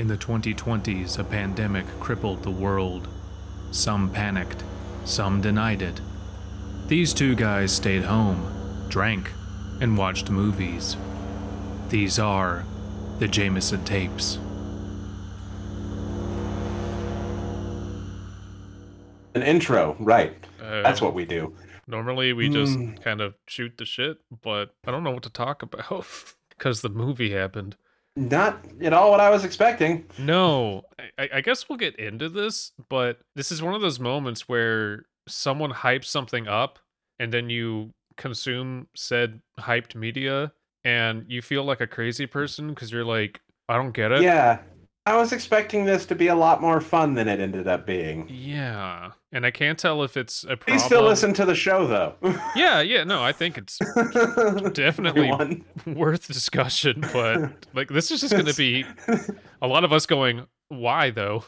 In the 2020s, a pandemic crippled the world. Some panicked, some denied it. These two guys stayed home, drank, and watched movies. These are the Jameson tapes. An intro, right. Uh, That's what we do. Normally we just Mm. kind of shoot the shit, but I don't know what to talk about because the movie happened. Not at all what I was expecting. No, I, I guess we'll get into this, but this is one of those moments where someone hypes something up and then you consume said hyped media and you feel like a crazy person because you're like, I don't get it. Yeah. I was expecting this to be a lot more fun than it ended up being. Yeah. And I can't tell if it's a problem. Please still listen to the show though. Yeah, yeah, no, I think it's Definitely. Everyone. worth discussion, but like this is just going to be a lot of us going, why though?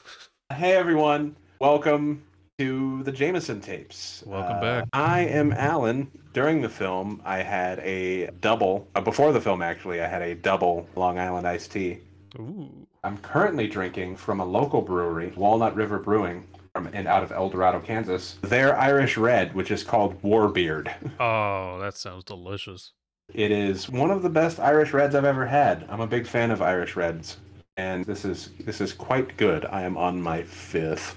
Hey everyone, welcome to the Jameson tapes. Welcome Uh, back. I am Allen. During the film, I had a double. Uh, before the film, actually, I had a double Long Island iced tea. Ooh. I'm currently drinking from a local brewery, Walnut River Brewing, from and out of El Dorado, Kansas. Their Irish Red, which is called Warbeard. Oh, that sounds delicious. It is one of the best Irish Reds I've ever had. I'm a big fan of Irish Reds, and this is this is quite good. I am on my fifth.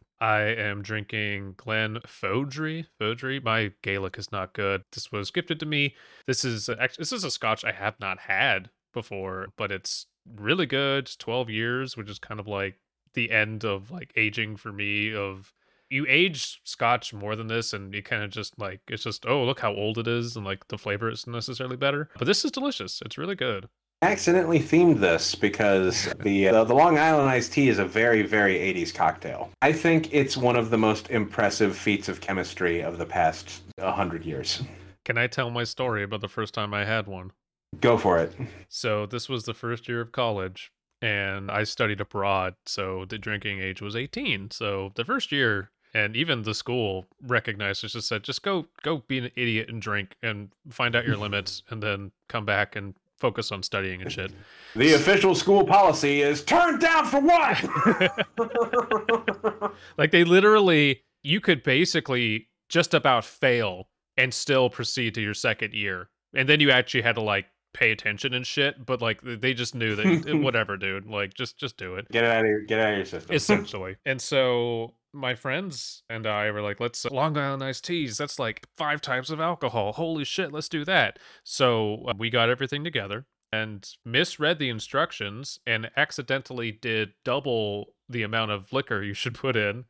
I am drinking Glen Fodry. Fodry. My Gaelic is not good. This was gifted to me. This is actually this is a Scotch I have not had before, but it's really good. 12 years, which is kind of like the end of like aging for me. Of you age Scotch more than this, and you kind of just like it's just oh look how old it is, and like the flavor isn't necessarily better. But this is delicious. It's really good. accidentally themed this because the, uh, the Long Island iced tea is a very very 80s cocktail. I think it's one of the most impressive feats of chemistry of the past 100 years. Can I tell my story about the first time I had one? Go for it. So this was the first year of college and I studied abroad, so the drinking age was 18. So the first year and even the school recognized it just said just go go be an idiot and drink and find out your limits and then come back and focus on studying and shit. The official school policy is turned down for what? like they literally you could basically just about fail and still proceed to your second year. And then you actually had to like pay attention and shit, but like they just knew that whatever, dude, like just just do it. get it out of your get out of your system. essentially. and so my friends and I were like, let's uh, Long Island iced teas. That's like five types of alcohol. Holy shit, let's do that. So uh, we got everything together and misread the instructions and accidentally did double the amount of liquor you should put in.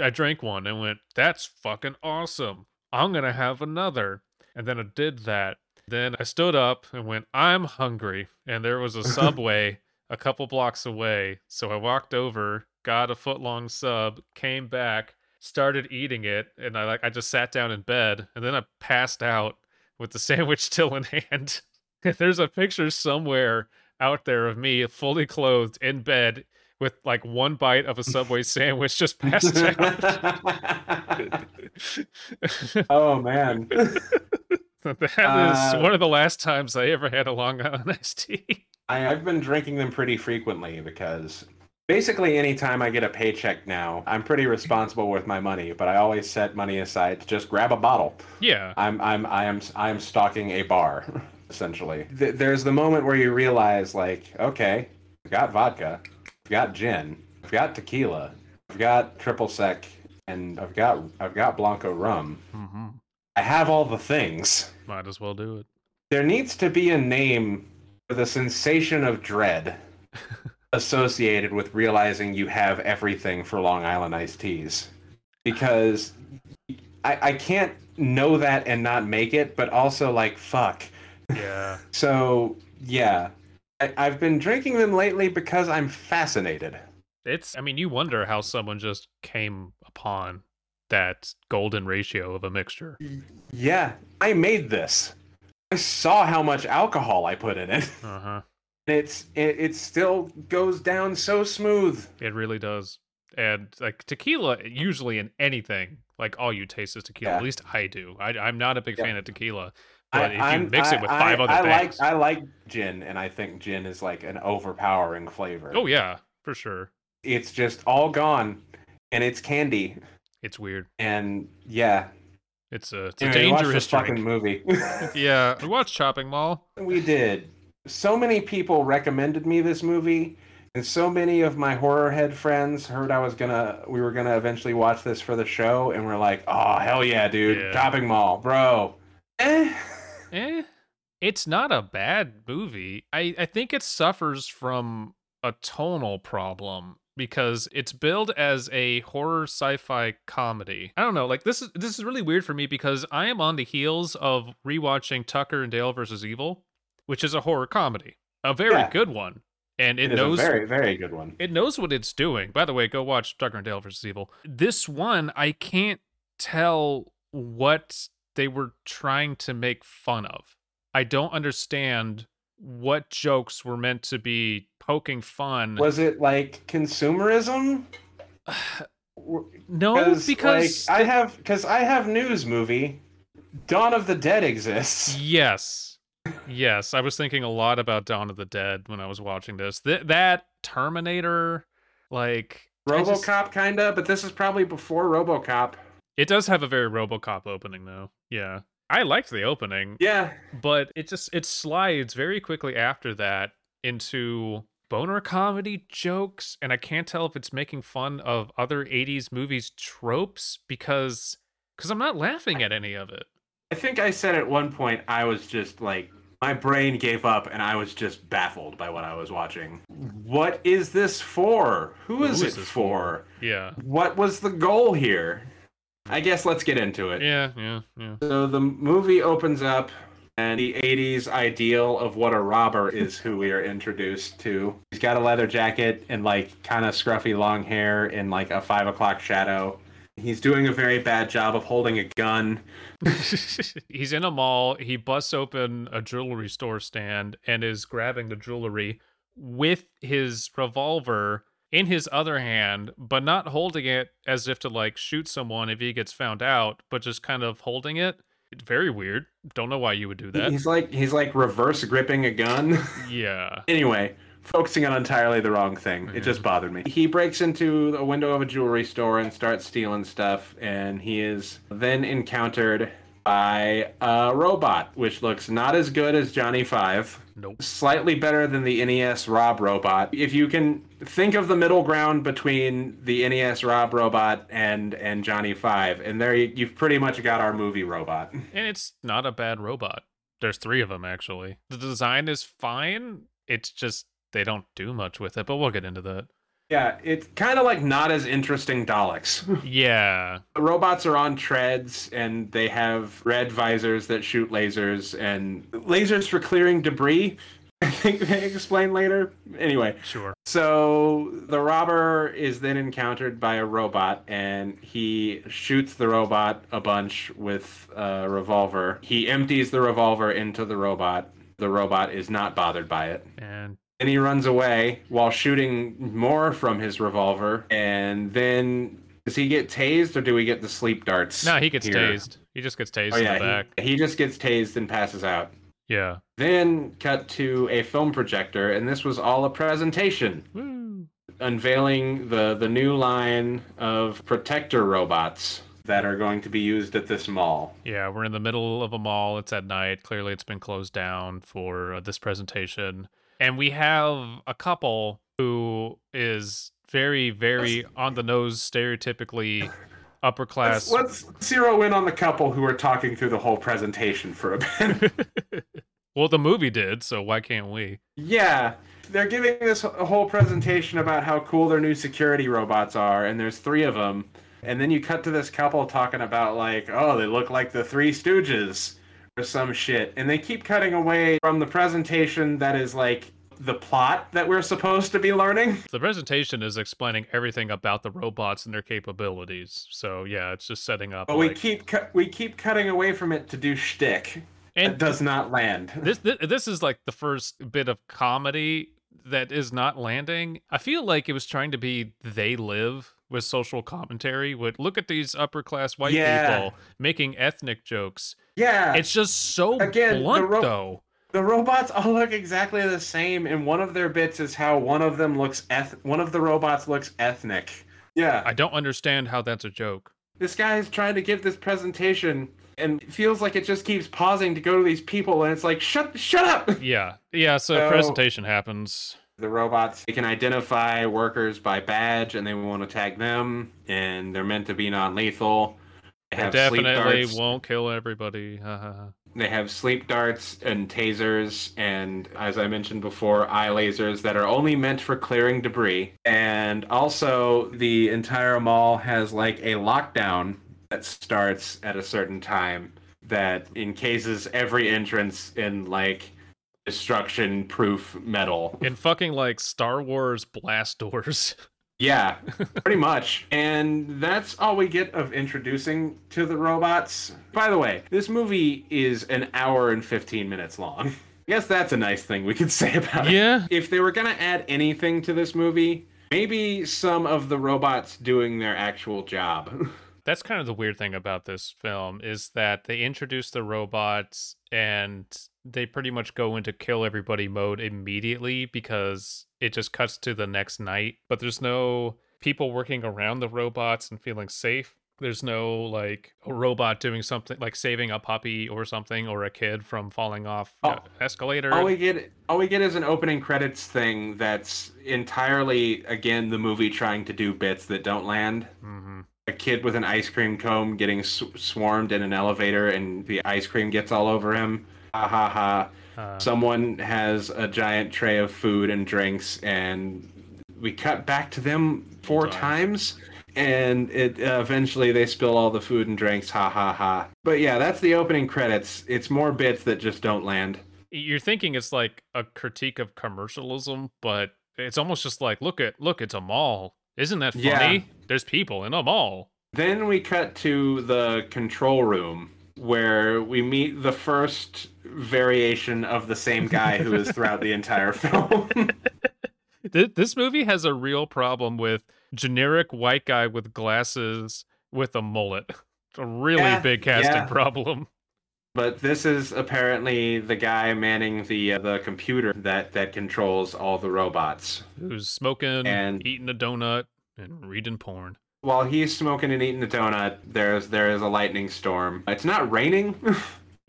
I drank one and went, that's fucking awesome. I'm going to have another. And then I did that. Then I stood up and went, I'm hungry. And there was a subway a couple blocks away. So I walked over, got a foot long sub, came back, started eating it, and I like I just sat down in bed and then I passed out with the sandwich still in hand. There's a picture somewhere out there of me fully clothed in bed with like one bite of a Subway sandwich just passed out. oh man. that is Uh, one of the last times I ever had a Long Island iced tea. I, I've been drinking them pretty frequently because basically anytime I get a paycheck now, I'm pretty responsible with my money, but I always set money aside to just grab a bottle. Yeah. I'm I'm I am I am stocking a bar, essentially. Th- there's the moment where you realize, like, okay, I've got vodka, I've got gin, I've got tequila, I've got triple sec, and I've got I've got blanco rum. Mm-hmm. I have all the things. Might as well do it. There needs to be a name for the sensation of dread associated with realizing you have everything for Long Island iced teas. Because I, I can't know that and not make it, but also like fuck. Yeah. So yeah. I, I've been drinking them lately because I'm fascinated. It's I mean, you wonder how someone just came upon that golden ratio of a mixture. Yeah, I made this. I saw how much alcohol I put in it. Uh-huh. It's it, it still goes down so smooth. It really does. And like tequila usually in anything, like all you taste is tequila. Yeah. At least I do. I I'm not a big Yeah. fan of tequila. But if you I'm- mix it with I- five I, other I things, like I like gin, and I think gin is like an overpowering flavor. oh yeah, for sure, it's just all gone, and it's candy, it's weird. and yeah, It's a it's Anyway, watch dangerous fucking movie. Yeah, we watched Chopping Mall. we did. So many people recommended me this movie, and so many of my horror head friends heard I was gonna, we were gonna eventually watch this for the show, and we're like, "Oh hell yeah, dude! Yeah. Chopping Mall, bro." Eh. Eh, it's not a bad movie. I I think it suffers from a tonal problem because it's billed as a horror sci-fi comedy. I don't know, like this is this is really weird for me because I am on the heels of rewatching Tucker and Dale versus Evil, which is a horror comedy, a very Yeah. good one, and it, It is knows a very, very good one. it knows what it's doing. By the way, go watch Tucker and Dale versus Evil. This one, I can't tell what they were trying to make fun of. I don't understand what jokes were meant to be poking fun. Was it like consumerism? no, because like, I have because I have news movie. Dawn of the Dead exists. yes, yes, I was thinking a lot about Dawn of the Dead when I was watching this. Th- that Terminator, like I just- RoboCop kinda, but this is probably before RoboCop. it does have a very RoboCop opening though. Yeah, I liked the opening. Yeah, but it just it slides very quickly after that into boner comedy jokes and i can't tell if it's making fun of other 80s movies tropes because because i'm not laughing at any of it I think I said at one point I was just like my brain gave up and I was just baffled by what I was watching. What is this for? Who is Who it is this for? yeah What was the goal here? I guess let's get into it. yeah yeah yeah So the movie opens up, and the 80s ideal of what a robber is who we are introduced to. He's got a leather jacket and like kind of scruffy long hair in like a five o'clock shadow. He's doing a very bad job of holding a gun. he's in a mall he busts open a jewelry store stand and is grabbing the jewelry with his revolver in his other hand but not holding it as if to like shoot someone if he gets found out but just kind of holding it very weird don't know why you would do that He's like he's like reverse gripping a gun. yeah anyway, focusing on entirely the wrong thing. It just bothered me. He breaks into the window of a jewelry store and starts stealing stuff, and he is then encountered by a robot, which looks not as good as Johnny Five. nope Slightly better than the NES Rob robot. If you can think of the middle ground between the NES Rob robot and and Johnny Five, and there you, you've pretty much got our movie robot. and it's not a bad robot there's three of them actually the design is fine it's just they don't do much with it but we'll get into that Yeah, it's kind of like not as interesting Daleks. yeah The robots are on treads and they have red visors that shoot lasers and lasers for clearing debris. I think they explain later. Anyway, sure so the robber is then encountered by a robot and he shoots the robot a bunch with a revolver. He empties the revolver into the robot. The robot is not bothered by it. and then he runs away while shooting more from his revolver. And then does he get tased or do we get the sleep darts? no he gets here? tased he just gets tased Oh in yeah, the back he, he just gets tased and passes out. Yeah Then cut to a film projector, and this was all a presentation Woo. unveiling the the new line of protector robots that are going to be used at this mall. Yeah, we're in the middle of a mall. It's at night. Clearly, it's been closed down for uh, this presentation. And we have a couple who is very, very on the nose, stereotypically upper class. Let's, let's zero in on the couple who are talking through the whole presentation for a bit. well, the movie did, so why can't we? Yeah, they're giving this whole presentation about how cool their new security robots are, and there's three of them. And then you cut to this couple talking about, like, oh, they look like the Three Stooges or some shit. And they keep cutting away from the presentation that is, like, the plot that we're supposed to be learning. The presentation is explaining everything about the robots and their capabilities. So yeah, it's just setting up. But we keep cu- we keep cutting away from it to do shtick. And it does not land. this, this this is like the first bit of comedy that is not landing. I feel like it was trying to be they live with social commentary. Would look at these upper class white Yeah. people making ethnic jokes Yeah, It's just so Again, blunt, ro- though. the robots all look exactly the same, and one of their bits is how one of them looks eth- one of the robots looks ethnic. Yeah, I don't understand how that's a joke. this guy is trying to give this presentation, and it feels like it just keeps pausing to go to these people, and it's like, shut, shut up. Yeah, yeah. So, So- presentation happens. The robots they can identify workers by badge, and they want to tag them, and they're meant to be non-lethal. They They have definitely won't kill everybody. They have sleep darts and tasers, and as I mentioned before, eye lasers that are only meant for clearing debris. And also, the entire mall has like a lockdown that starts at a certain time that encases every entrance in like destruction proof metal. In fucking like Star Wars blast doors. Yeah, pretty much. And that's all we get of introducing to the robots. By the way, this movie is an hour and 15 minutes long. I guess that's a nice thing we could say about it. yeah. If they were going to add anything to this movie, maybe some of the robots doing their actual job. That's kind of the weird thing about this film is that they introduce the robots and they pretty much go into kill everybody mode immediately because it just cuts to the next night. But there's no people working around the robots and feeling safe. There's no like a robot doing something like saving a puppy or something or a kid from falling off Oh. escalator. all we get all we get is an opening credits thing that's entirely again the movie trying to do bits that don't land. hmm a kid with an ice cream cone getting sw- swarmed in an elevator and the ice cream gets all over him. Ha ha ha. Uh, Someone has a giant tray of food and drinks, and we cut back to them four Times. times. And it uh, eventually they spill all the food and drinks. Ha ha ha. But yeah, that's the opening credits. It's more bits that just don't land. you're thinking it's like a critique of commercialism, but it's almost just like look at look, it's a mall. Isn't that funny? Yeah. There's people in a mall. Then we cut to the control room where we meet the first variation of the same guy who is throughout the entire film. This movie has a real problem with generic white guy with glasses with a mullet. A really Yeah, big casting yeah. problem. but this is apparently the guy manning the uh, the computer that that controls all the robots. Who's smoking, And- eating a donut, and reading porn. While he's smoking and eating a donut, there's there is a lightning storm. It's not raining.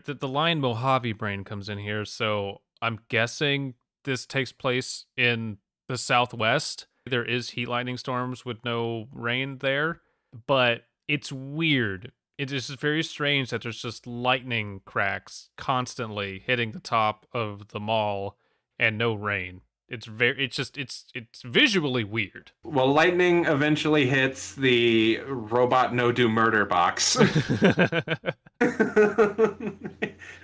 The, the line Mojave Brain comes in here, so I'm guessing this takes place in the Southwest. There is heat lightning storms with no rain there, but it's weird. It is very strange that there's just lightning cracks constantly hitting the top of the mall and no rain. It's very it's just it's it's visually weird. well, lightning eventually hits the robot no do murder box.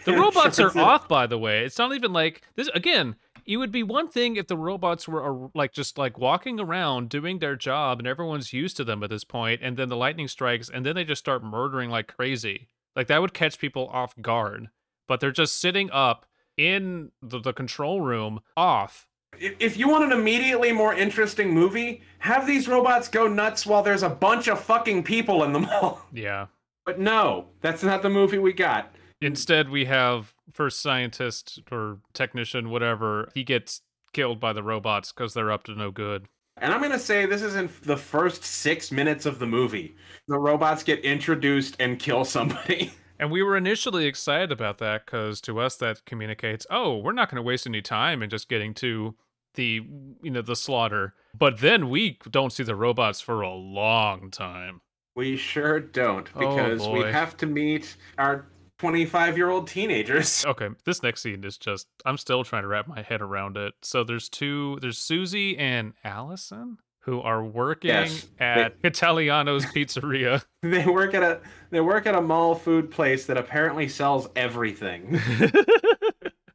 The robots are off, by the way. It's not even like this. Again, it would be one thing if the robots were like just like walking around doing their job and everyone's used to them at this point, and then the lightning strikes, and then they just start murdering like crazy. Like that would catch people off guard. But they're just sitting up in the, the control room, off. If if you want an immediately more interesting movie, have these robots go nuts while there's a bunch of fucking people in the mall. Yeah. But no, that's not the movie we got. Instead, we have first scientist or technician, whatever. He gets killed by the robots because they're up to no good. And I'm going to say this is in the first six minutes of the movie. The robots get introduced and kill somebody. And we were initially excited about that because to us that communicates, oh, we're not going to waste any time in just getting to the you know the slaughter. But then we don't see the robots for a long time. we sure don't, Oh, because we have to meet our 25 year old teenagers. Okay, this next scene is just I'm still trying to wrap my head around it. So there's two there's Susie and Allison who are working Yes, they- at Italiano's Pizzeria. They work at a they work at a mall food place that apparently sells everything.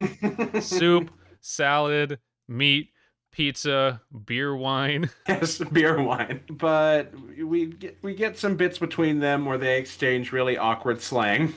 Soup, salad, meat, pizza, beer, wine. yes, beer wine. But we get we get some bits between them where they exchange really awkward slang.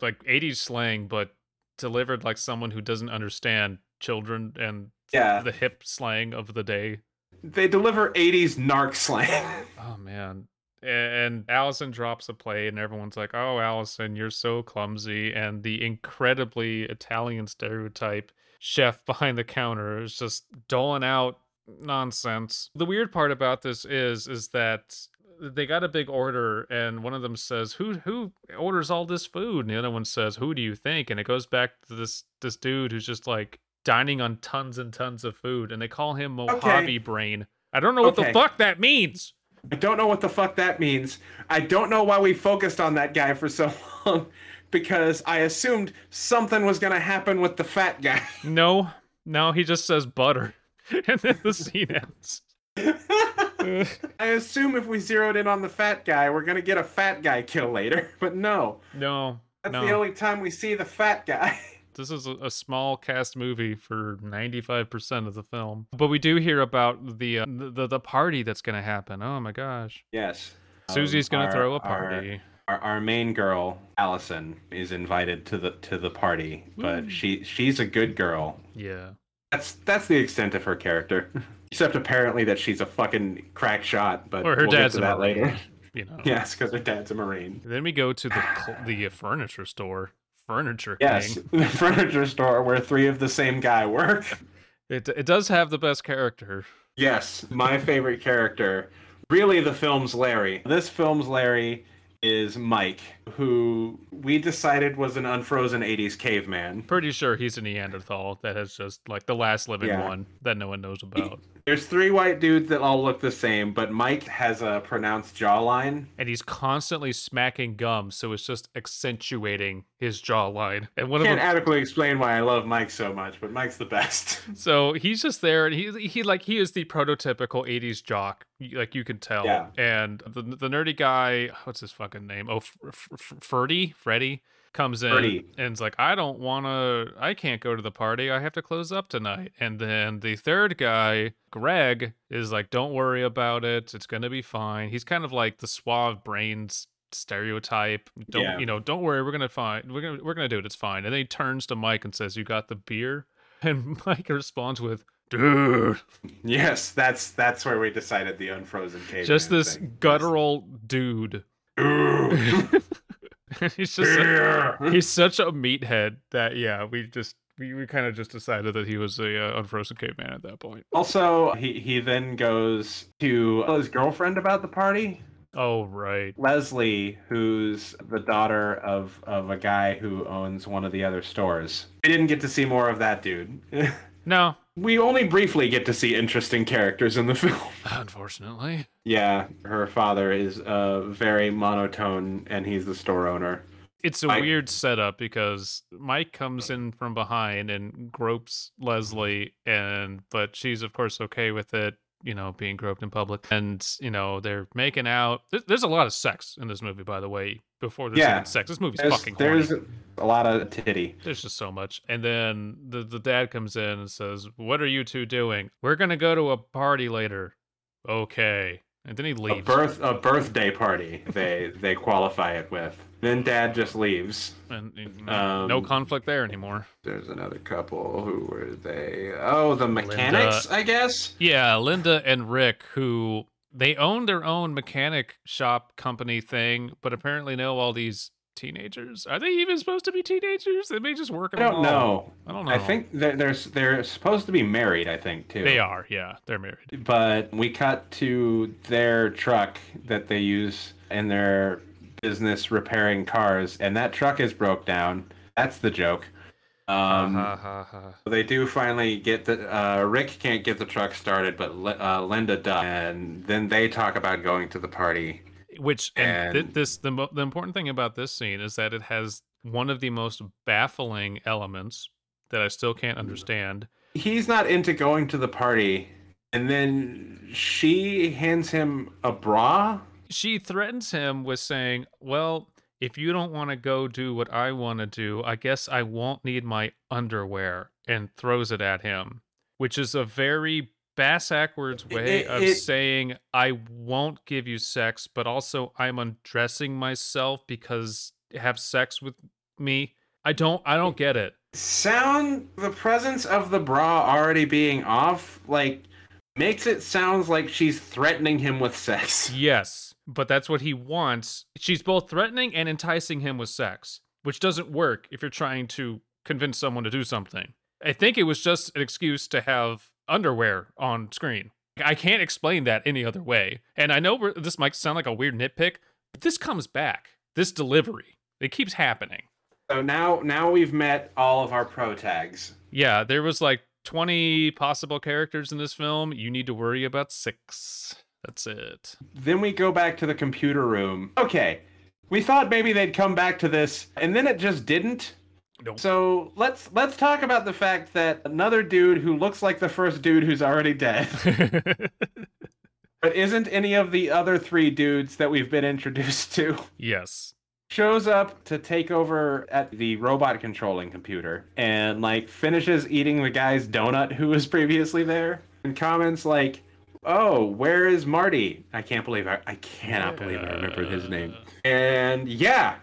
like 80s slang but delivered like someone who doesn't understand children and Yeah. the hip slang of the day They deliver 80s narc slang. oh man and Allison drops a plate, and everyone's like, "Oh, Allison, you're so clumsy." And the incredibly Italian stereotype chef behind the counter is just doling out nonsense. The weird part about this is, is that they got a big order, and one of them says, "Who who orders all this food?" And the other one says, "Who do you think?" And it goes back to this this dude who's just like dining on tons and tons of food, and they call him Mojave Okay. Brain. I don't know what the fuck that means. I don't know what the fuck that means. I don't know why we focused on that guy for so long because I assumed something was going to happen with the fat guy. No, no, he just says butter, and then the scene ends. I assume if we zeroed in on the fat guy, we're going to get a fat guy kill later. But no, No, that's no. the only time we see the fat guy. This is a, small cast movie for 95% of the film but we do hear about the uh, the, the party that's gonna happen oh my gosh Yes. susie's Um, gonna our- throw a party Our, our main girl, Allison, is invited to the to the party, but she she's a good girl. yeah That's that's the extent of her character. Except apparently that she's a fucking crack shot. But or her we'll get dad's to that later. you know Yes, because her dad's a marine. then we go to the the furniture store furniture Yes, king the furniture store where three of the same guy work. it, it does have the best character Yes, my favorite character. Really, the film's Larry. This film's Larry is Mike, who we decided was an unfrozen 80s caveman. pretty sure he's a neanderthal that has just like the last living Yeah. one that no one knows about There's three white dudes that all look the same, but Mike has a pronounced jawline. and he's constantly smacking gum so it's just accentuating his jawline and one of Can't them adequately explain why I love Mike so much, but Mike's the best. So he's just there, and he he like he is the prototypical '80s jock, like you can tell. Yeah. And the the nerdy guy, what's his fucking name? Oh, Ferdy, Freddy comes in and is like, I don't want to, I can't go to the party. I have to close up tonight. And then the third guy, Greg, is like, Don't worry about it. It's gonna be fine. He's kind of like the suave brains stereotype. Don't Yeah. you know? Don't worry. We're gonna find. We're gonna we're gonna do it. It's fine. And then he turns to Mike and says, "You got the beer?" And Mike responds with, "Dude." yes, that's that's where we decided the unfrozen caveman. just this thing. guttural dude. he's just Beer. he's such a meathead that yeah, we just we, we kind of just decided that he was a uh, unfrozen caveman at that point. Also, he he then goes to his girlfriend about the party. Oh right, Leslie, who's the daughter of of a guy who owns one of the other stores. We didn't get to see more of that dude. no, we only briefly get to see interesting characters in the film. unfortunately. Yeah, her father is uh, very monotone, and he's the store owner. It's a Mike- weird setup because Mike comes in from behind and gropes Leslie, and but she's of course okay with it, you know, being groped in public, and you know they're making out. There's, there's a lot of sex in this movie, by the way. Before there's Yeah. even sex, this movie's There's, fucking horny. there's a lot of titty. There's just so much. And then the the dad comes in and says, "What are you two doing? We're gonna go to a party later." Okay, and then he A leaves. birth a birthday party. They they qualify it with. Then dad just leaves. and you know, no Um, conflict there anymore. There's another couple. Who were they? Oh, the mechanics, I guess. Yeah, Linda and Rick, who they own their own mechanic shop company thing, but apparently know all these teenagers. Are they even supposed to be teenagers? They may just work. I don't know. I don't know. I think they're, they're they're supposed to be married. I think too. they are. Yeah, they're married. But we cut to their truck that they use in their business repairing cars, and that truck is broke down. That's the joke. Um, ha. They do finally get the uh, Rick can't get the truck started, but Li- uh, Linda does, and then they talk about going to the party. Which and, And- this the mo- the important thing about this scene is that it has one of the most baffling elements that I still can't understand. He's not into going to the party, and then she hands him a bra. She threatens him with saying, "Well, if you don't want to go do what I want to do, I guess I won't need my underwear," and throws it at him, which is a very bass backwards way It- of it- saying I won't give you sex, but also I'm undressing myself because have sex with me. I don't I don't get it. Sound the presence of the bra already being off, like makes it sounds like she's threatening him with sex. Yes. But that's what he wants. She's both threatening and enticing him with sex, which doesn't work if you're trying to convince someone to do something. I think it was just an excuse to have underwear on screen. I can't explain that any other way. And I know this might sound like a weird nitpick, but this comes back. This delivery, it keeps happening. So now now we've met all of our pro tags. Yeah, there was like 20 possible characters in this film. You need to worry about six. That's it. Then we go back to the computer room. Okay. We thought maybe they'd come back to this, and then it just didn't. Nope. So let's let's talk about the fact that another dude who looks like the first dude who's already dead, but isn't any of the other three dudes that we've been introduced to, yes. shows up to take over at the robot controlling computer and like finishes eating the guy's donut who was previously there and comments like oh where is marty i can't believe i, I cannot believe i remembered his name and yeah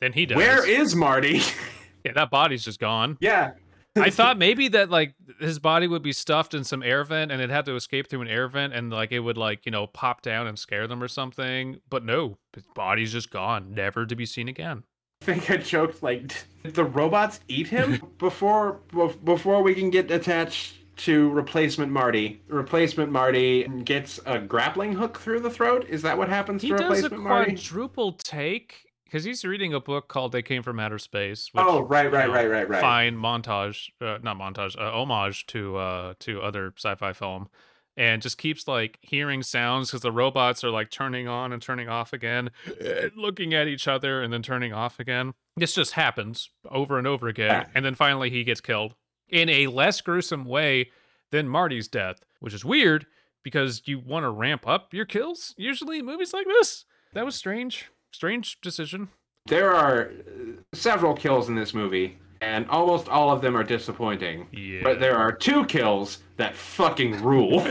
Then he does. where is marty Yeah, that body's just gone. yeah I thought maybe that like his body would be stuffed in some air vent and it'd have to escape through an air vent and like it would like, you know, pop down and scare them or something. But no, his body's just gone, never to be seen again. I think I joked like did the robots eat him before bef- before we can get attached to replacement Marty. Replacement Marty gets a grappling hook through the throat. Is that what happens He to replacement Marty? He does a quadruple take because he's reading a book called They Came from Outer Space. Which, Oh, right, you right, know, right, right, right. Fine montage, uh, not montage, uh, homage to uh to other sci-fi film, and just keeps like hearing sounds because the robots are like turning on and turning off again, looking at each other and then turning off again. This just happens over and over again, Yeah. and then finally he gets killed in a less gruesome way than Marty's death, which is weird because you want to ramp up your kills usually in movies like this. That was strange. Strange decision. There are uh, several kills in this movie, and almost all of them are disappointing. Yeah. But there are two kills that fucking rule.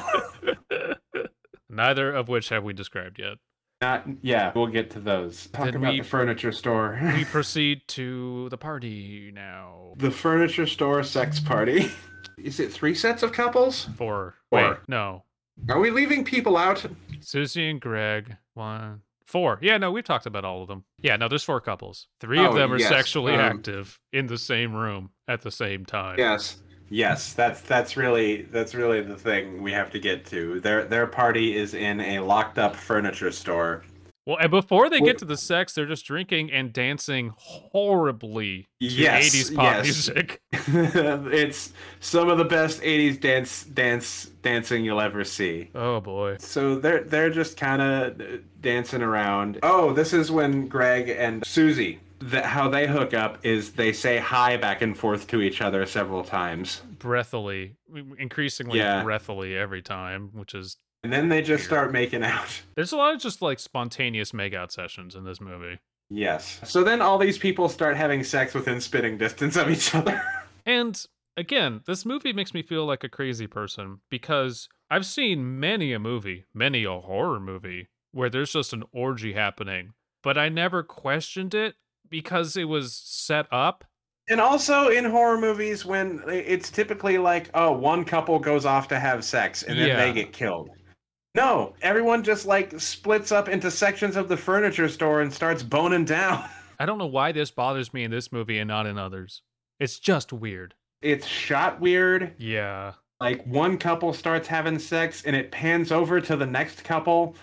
Neither of which have we described yet. Not, yeah, we'll get to those. Talk Then about we- the furniture store. We proceed to the party now. the furniture store sex party. Is it three sets of couples? Four. Four. Wait, no. Are we leaving people out? Susie and Greg. One. Four. Yeah, no, we've talked about all of them. Yeah, no, there's four couples. Three of Oh, them are yes, sexually um, active in the same room at the same time. Yes. Yes, that's that's really that's really the thing we have to get to. Their their party is in a locked up furniture store. Well, and before they get to the sex, they're just drinking and dancing horribly to Yes, 80s pop yes. music. it's some of the best 80s dance dance dancing you'll ever see. Oh boy. So they're they're just kind of uh, dancing around. Oh, this is when Greg and Susie that how they hook up is they say hi back and forth to each other several times. Breathily, increasingly Yeah. breathily every time, which is And then they just start making out. there's a lot of just like spontaneous makeout sessions in this movie. Yes. So then all these people start having sex within spitting distance of each other. And again, this movie makes me feel like a crazy person because I've seen many a movie, many a horror movie, where there's just an orgy happening, but I never questioned it because it was set up. And also in horror movies, when it's typically like, oh, one couple goes off to have sex and then Yeah. they get killed. No, everyone just like splits up into sections of the furniture store and starts boning down. I don't know why this bothers me in this movie and not in others. It's just weird. It's shot weird. Yeah. Like one couple starts having sex and it pans over to the next couple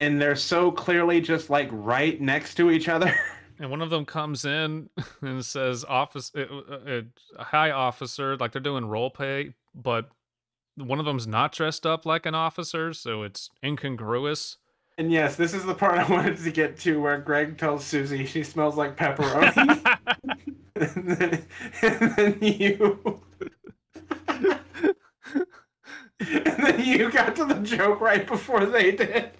and they're so clearly just like right next to each other. And one of them comes in and says, "Office, uh, uh, uh, hi, officer." Like they're doing role play, but one of them's not dressed up like an officer, so it's incongruous. And yes, this is the part I wanted to get to where Greg tells Susie she smells like pepperoni. and, then, and then you. and then you got to the joke right before they did.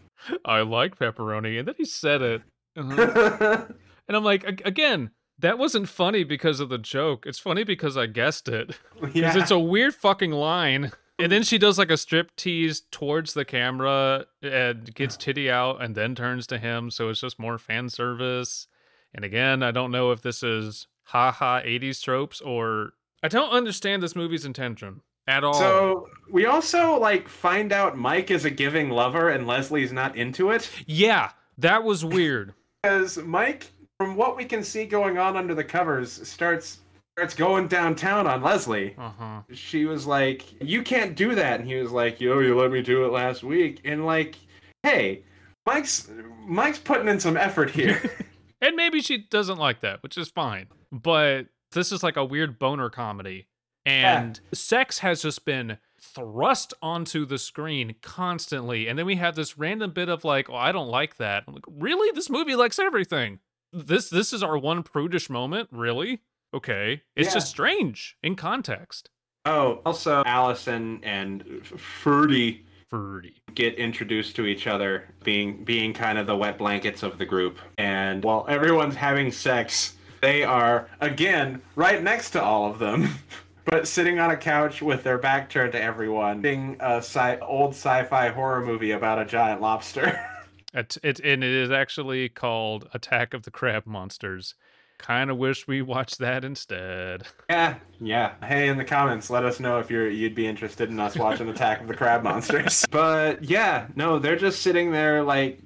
I like pepperoni, and then he said it, Uh-huh. And I'm like, again, that wasn't funny because of the joke. It's funny because I guessed it. Because yeah. it's a weird fucking line. And then she does like a strip tease towards the camera and gets titty out and then turns to him. So it's just more fan service. And again, I don't know if this is haha 80s tropes or I don't understand this movie's intention at all. So we also like find out Mike is a giving lover and Leslie's not into it yeah, that was weird. because Mike, from what we can see going on under the covers, starts starts going downtown on Leslie. Uh huh. She was like, "You can't do that," and he was like, "Yo, you let me do it last week." And like, hey, Mike's Mike's putting in some effort here. And maybe she doesn't like that, which is fine. But this is like a weird boner comedy. And sex has just been thrust onto the screen constantly. And then we have this random bit of like, oh, I don't like that. I'm like, really? This movie likes everything. This this is our one prudish moment? Really? Okay. It's Yeah. just strange in context. oh, also Allison and Ferdy Fruity. get introduced to each other, being being kind of the wet blankets of the group. And while everyone's having sex, they are again right next to all of them. But sitting on a couch with their back turned to everyone, seeing a sci- old sci-fi horror movie about a giant lobster. It, it, and it is actually called Attack of the Crab Monsters. Kind of wish we watched that instead. Yeah, yeah. Hey, in the comments, let us know if you're you'd be interested in us watching Attack of the Crab Monsters. But yeah, no, they're just sitting there like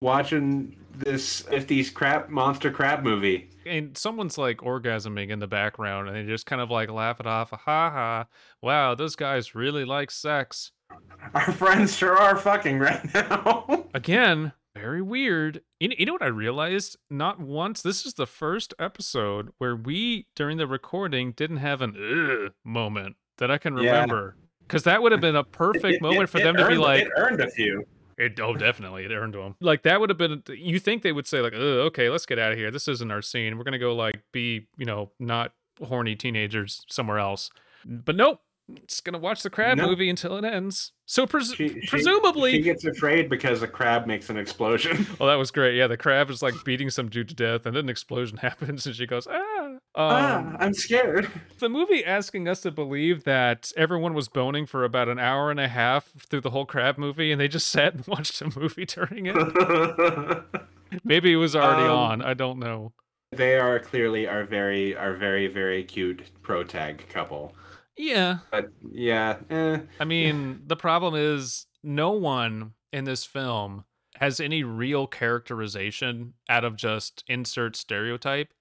watching this 50s crab monster crab movie. and someone's like orgasming in the background and they just kind of like laugh it off ha ha wow those guys really like sex Our friends sure are fucking right now. again very weird you, you know what i realized not once this is the first episode where we during the recording didn't have an Ugh moment that i can remember because that would have been a perfect It- moment it- for it them to be like it earned a few. It oh definitely it earned them. Like that would have been you think they would say like, okay, let's get out of here. This isn't our scene. We're gonna go like be, you know, not horny teenagers somewhere else. But nope. It's gonna watch the crab Nope. movie until it ends. So pres- She- she- presumably she gets afraid because a crab makes an explosion. Oh, that was great. Yeah, the crab is like beating some dude to death, and then an explosion happens, and she goes, ah. Um, ah, I'm scared. the movie asking us to believe that everyone was boning for about an hour and a half through the whole crab movie, and they just sat and watched a movie during it. Maybe it was already Um, on. I don't know. they are clearly our very our very very cute pro tag couple. Yeah. But yeah, eh. I mean, the problem is no one in this film has any real characterization out of just insert stereotype.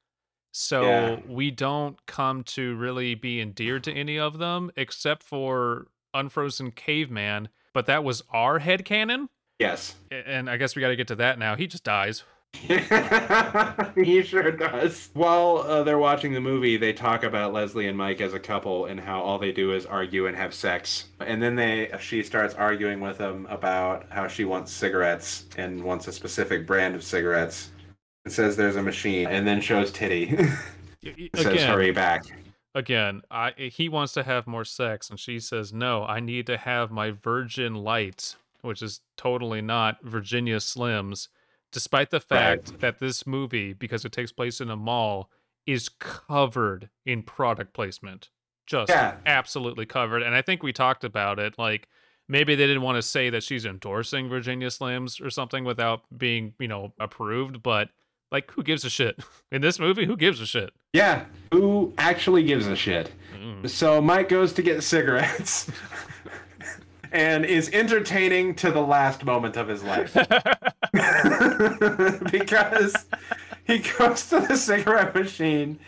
So Yeah. we don't come to really be endeared to any of them except for Unfrozen Caveman, but that was our headcanon. yes. And I guess we got to get to that now. He just dies. he sure does. While uh, they're watching the movie, they talk about Leslie and Mike as a couple and how all they do is argue and have sex. And then they she starts arguing with him about how she wants cigarettes and wants a specific brand of cigarettes. And says there's a machine, and then shows titty. Y- y- says hurry back. again, I he wants to have more sex, and she says no. I need to have my Virgin Light, which is totally not Virginia Slims, despite the Right. fact that this movie, because it takes place in a mall, is covered in product placement. Just Yeah. absolutely covered. And I think we talked about it. Like maybe they didn't want to say that she's endorsing Virginia Slims or something without being, you know, approved, but like who gives a shit? In this movie, who gives a shit? Yeah, who actually gives a shit? Mm. So Mike goes to get cigarettes and is entertaining to the last moment of his life. because he goes to the cigarette machine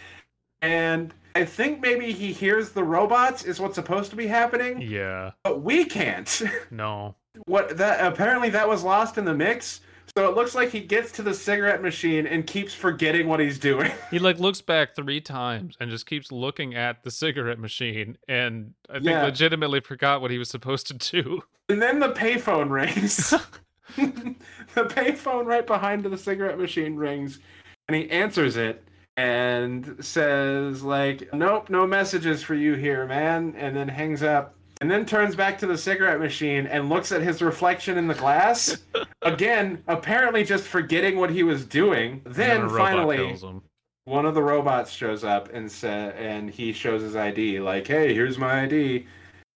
and I think maybe he hears the robots is what's supposed to be happening, yeah. but we can't. No. What that apparently that was lost in the mix. So it looks like he gets to the cigarette machine and keeps forgetting what he's doing. He like looks back three times and just keeps looking at the cigarette machine and I think Yeah. legitimately forgot what he was supposed to do. And then the payphone rings. the payphone right behind the cigarette machine rings, and he answers it and says like, "Nope, no messages for you here, man." And then hangs up. And then turns back to the cigarette machine and looks at his reflection in the glass. Again, apparently just forgetting what he was doing. Then finally, one of the robots shows up and sa- and he shows his ID, like, "Hey, here's my ID."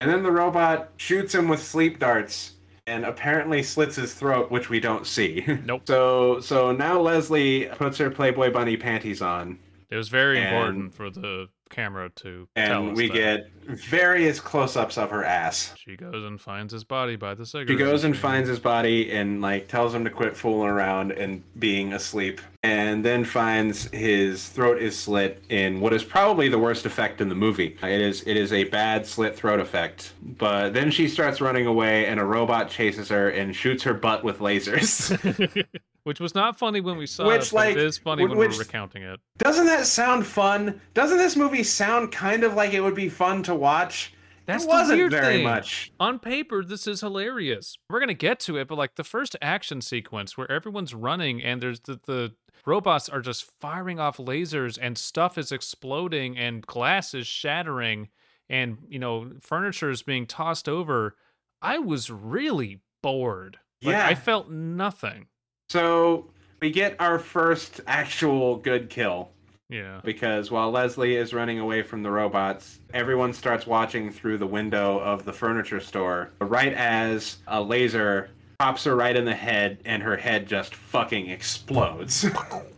And then the robot shoots him with sleep darts and apparently slits his throat, which we don't see. Nope. So so now Leslie puts her Playboy bunny panties on. It was very And- important for the camera to and we get various close-ups of her ass. She goes and finds his body by the cigarette. She goes and finds his body and like tells him to quit fooling around and being asleep, and then finds his throat is slit in what is probably the worst effect in the movie. It is it is a bad slit throat effect. But then she starts running away, and a robot chases her and shoots her butt with lasers. which was not funny when we saw Which, it, but like, it is funny wh- when which- we're recounting it. Doesn't that sound fun? Doesn't this movie sound kind of like it would be fun to watch? That's it wasn't weird very thing. much. On paper, this is hilarious. We're gonna get to it, but like the first action sequence where everyone's running and there's the, the robots are just firing off lasers and stuff is exploding and glass is shattering and you know furniture is being tossed over. I was really bored. Like, Yeah. I felt nothing. So we get our first actual good kill. Yeah. because while Leslie is running away from the robots, everyone starts watching through the window of the furniture store. Right as a laser pops her right in the head, and her head just fucking explodes.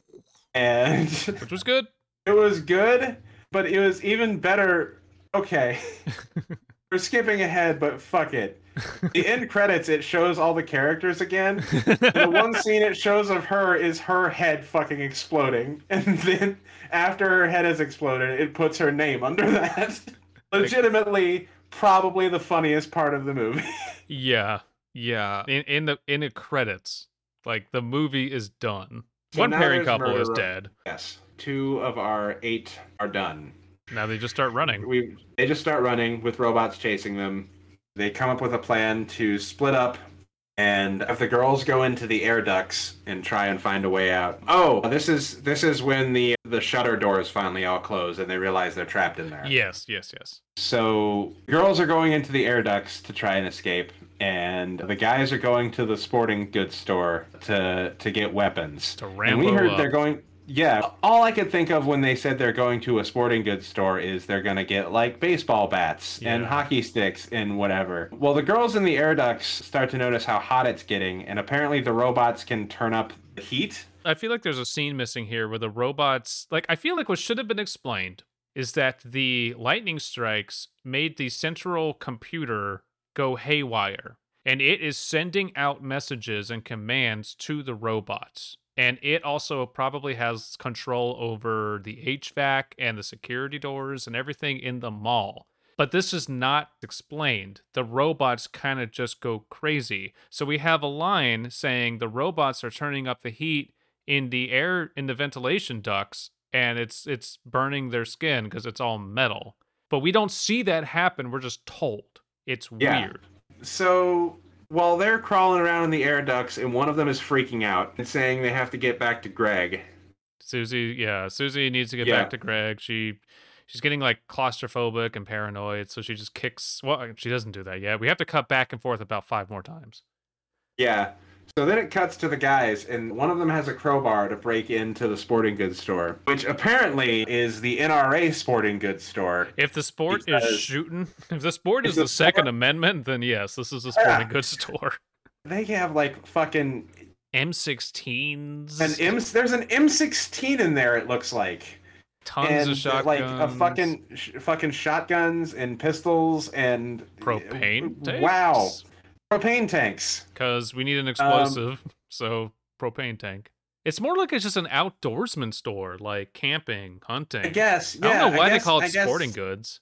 and Which was good. it was good, but it was even better. Okay. We're skipping ahead, but fuck it. The end credits, it shows all the characters again. The one scene it shows of her is her head fucking exploding. And then after her head has exploded, it puts her name under that. Legitimately, probably the funniest part of the movie. Yeah, yeah. In in the in the credits, like the movie is done. So One pairing couple is dead. yes. Two of our eight are done. Now they just start running. We they just start running with robots chasing them. They come up with a plan to split up and if the girls go into the air ducts and try and find a way out. Oh, this is this is when the the shutter doors finally all close and they realize they're trapped in there. Yes, yes, yes. So girls are going into the air ducts to try and escape, and the guys are going to the sporting goods store to to get weapons. To and we heard up. they're going. Yeah, all I could think of when they said they're going to a sporting goods store is they're gonna get like baseball bats and hockey sticks and whatever. Well, the girls in the air ducts start to notice how hot it's getting, and apparently the robots can turn up the heat. I feel like there's a scene missing here where the robots, like, I feel like what should have been explained is that the lightning strikes made the central computer go haywire, and it is sending out messages and commands to the robots. And it also probably has control over the HVAC and the security doors and everything in the mall. But this is not explained. The robots kind of just go crazy. So we have a line saying the robots are turning up the heat in the air in the ventilation ducts and it's it's burning their skin because it's all metal. But we don't see that happen. We're just told. It's Yeah. weird. So while they're crawling around in the air ducts, and one of them is freaking out and saying they have to get back to Greg. Susie, yeah, Susie needs to get Yeah. back to Greg. She she's getting like claustrophobic and paranoid, so she just kicks. Well, she doesn't do that yet. We have to cut back and forth about five more times. Yeah. So then it cuts to the guys, and one of them has a crowbar to break into the sporting goods store, which apparently is the NRA sporting goods store. If the sport is shooting, if the sport If is the the Second sport- Amendment, then yes, this is a Yeah. sporting goods store. They have like fucking M16s, an M. There's an M16 in there. It looks like, tons and of shotguns, like a fucking sh- fucking shotguns and pistols and propane. Uh, tanks. Wow, propane tanks. because we need an Um, explosive. so propane tank. It's more like it's just an outdoorsman store, like camping, hunting. I guess. I don't know why guess- they call it guess sporting goods.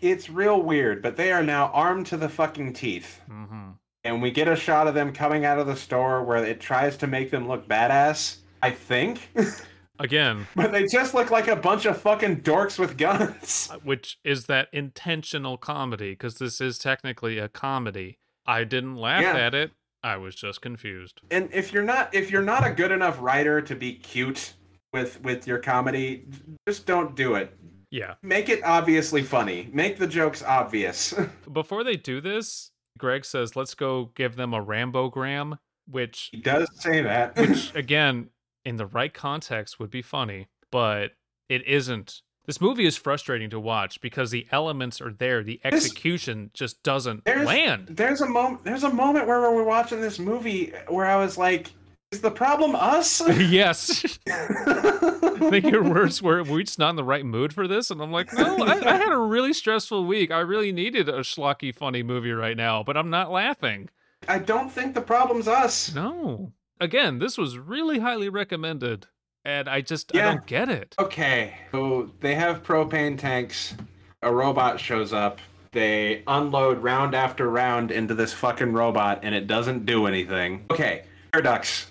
It's real weird, but they are now armed to the fucking teeth. hmm and we get a shot of them coming out of the store where it tries to make them look badass. I think, Again, but they just look like a bunch of fucking dorks with guns. which is that intentional comedy because this is technically a comedy. I didn't laugh Yeah. at it. I was just confused. And if you're not if you're not a good enough writer to be cute with with your comedy, just don't do it. Yeah. Make it obviously funny. Make the jokes obvious. Before they do this, Greg says, "Let's go give them a Rambogram," which he does say that. which again in the right context would be funny but it isn't this movie is frustrating to watch because the elements are there the This- execution just doesn't There's- land There's a moment. There's a moment where we're watching this movie where I was like, Is the problem us? yes. I think your words were we're just not in the right mood for this. And I'm like, no, I, I had a really stressful week. I really needed a schlocky, funny movie right now, but I'm not laughing. I don't think the problem's us. No. Again, this was really highly recommended. And I just I don't get it. Okay, so they have propane tanks. A robot shows up. They unload round after round into this fucking robot, and it doesn't do anything. Okay, air ducts.